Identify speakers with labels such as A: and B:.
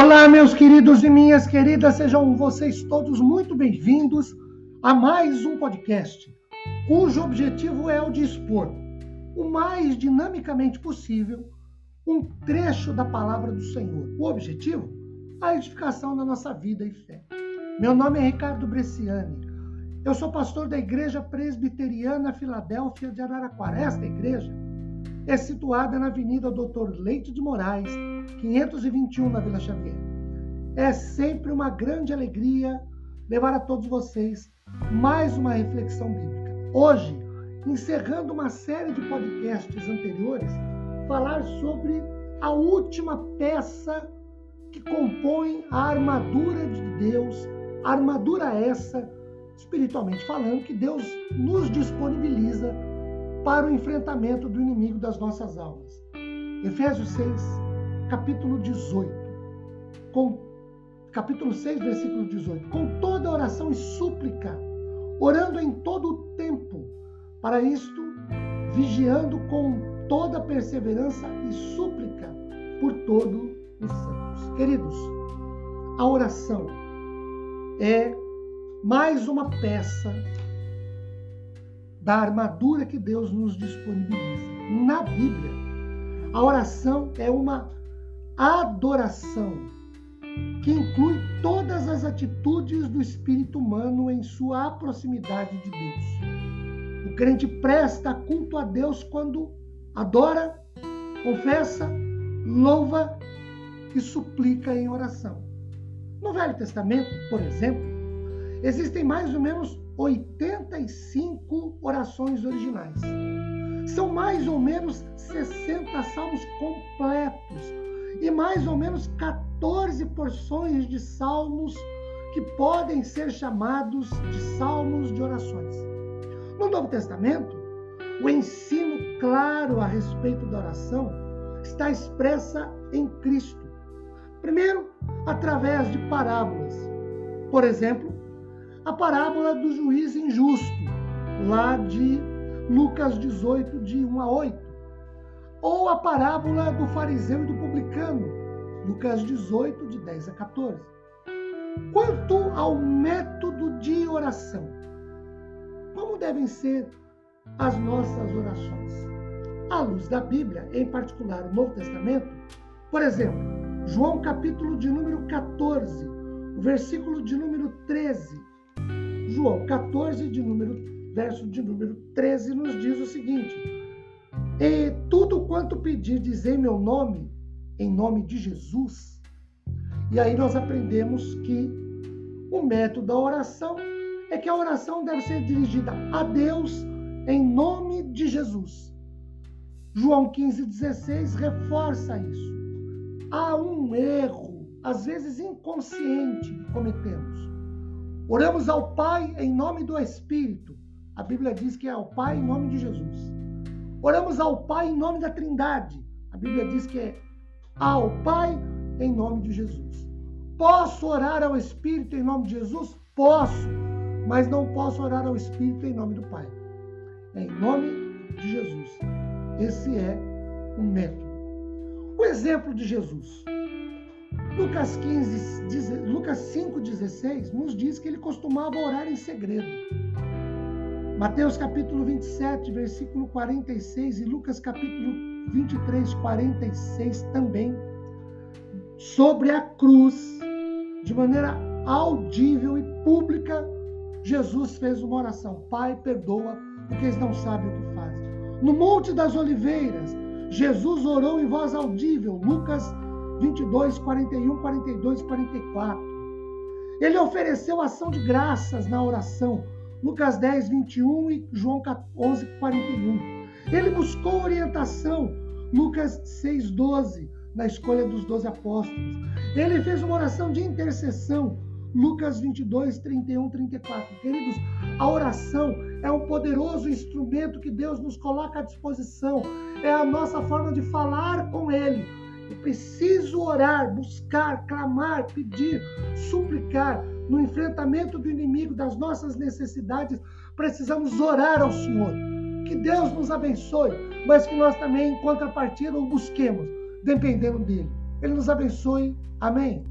A: Olá, meus queridos e minhas queridas, sejam vocês todos muito bem-vindos a mais um podcast, cujo objetivo é o de expor o mais dinamicamente possível um trecho da palavra do Senhor. O objetivo? A edificação da nossa vida e fé. Meu nome é Ricardo Bresciani. Eu sou pastor da Igreja Presbiteriana Filadélfia de Araraquara. Esta igreja é situada na Avenida Doutor Leite de Moraes, 521, na Vila Xavier. É sempre uma grande alegria levar a todos vocês mais uma reflexão bíblica. Hoje, encerrando uma série de podcasts anteriores, falar sobre a última peça que compõe a armadura de Deus, armadura essa, espiritualmente falando, que Deus nos disponibiliza para o enfrentamento do inimigo das nossas almas. Efésios 6, capítulo 18. Com capítulo 6, versículo 18. Com toda oração e súplica, orando em todo o tempo, para isto, vigiando com toda perseverança e súplica por todos os santos. Queridos, a oração é mais uma peça da armadura que Deus nos disponibiliza. Na Bíblia, a oração é uma adoração que inclui todas as atitudes do espírito humano em sua proximidade de Deus. O crente presta culto a Deus quando adora, confessa, louva e suplica em oração. No Velho Testamento, por exemplo, existem mais ou menos 85 orações originais. São mais ou menos 60 salmos completos e mais ou menos 14 porções de salmos que podem ser chamados de salmos de orações. No Novo Testamento, o ensino claro a respeito da oração está expressa em Cristo. Primeiro, através de parábolas. Por exemplo, a parábola do juiz injusto, lá de Lucas 18, de 1 a 8. Ou a parábola do fariseu e do publicano, Lucas 18, de 10 a 14. Quanto ao método de oração, como devem ser as nossas orações? À luz da Bíblia, em particular o Novo Testamento, por exemplo, João capítulo de número 14, o versículo de número 13 João 14, de número, verso de número 13, nos diz o seguinte: E tudo quanto pedirdes em meu nome, em nome de Jesus. E aí nós aprendemos que o método da oração é que a oração deve ser dirigida a Deus em nome de Jesus. João 15,16 reforça isso. Há um erro, às vezes inconsciente, que cometemos. Oramos ao Pai em nome do Espírito. A Bíblia diz que é ao Pai em nome de Jesus. Oramos ao Pai em nome da Trindade. A Bíblia diz que é ao Pai em nome de Jesus. Posso orar ao Espírito em nome de Jesus? Posso, mas não posso orar ao Espírito em nome do Pai. É em nome de Jesus. Esse é o método. O exemplo de Jesus. Lucas 15, Lucas 5,16 nos diz que ele costumava orar em segredo. Mateus capítulo 27, versículo 46 e Lucas capítulo 23, 46 também, sobre a cruz, de maneira audível e pública, Jesus fez uma oração: Pai, perdoa, porque eles não sabem o que fazem. No Monte das Oliveiras, Jesus orou em voz audível, Lucas 22, 41, 42 e 44. Ele ofereceu ação de graças na oração, Lucas 10, 21 e João 11, 41. Ele buscou orientação, Lucas 6, 12, na escolha dos doze apóstolos. Ele fez uma oração de intercessão, Lucas 22, 31, 34. Queridos, a oração é um poderoso instrumento que Deus nos coloca à disposição. É a nossa forma de falar com Ele eu preciso orar, buscar, clamar, pedir, suplicar no enfrentamento do inimigo, das nossas necessidades. Precisamos orar ao Senhor. Que Deus nos abençoe, mas que nós também, em contrapartida, o busquemos, dependendo dele. Ele nos abençoe. Amém.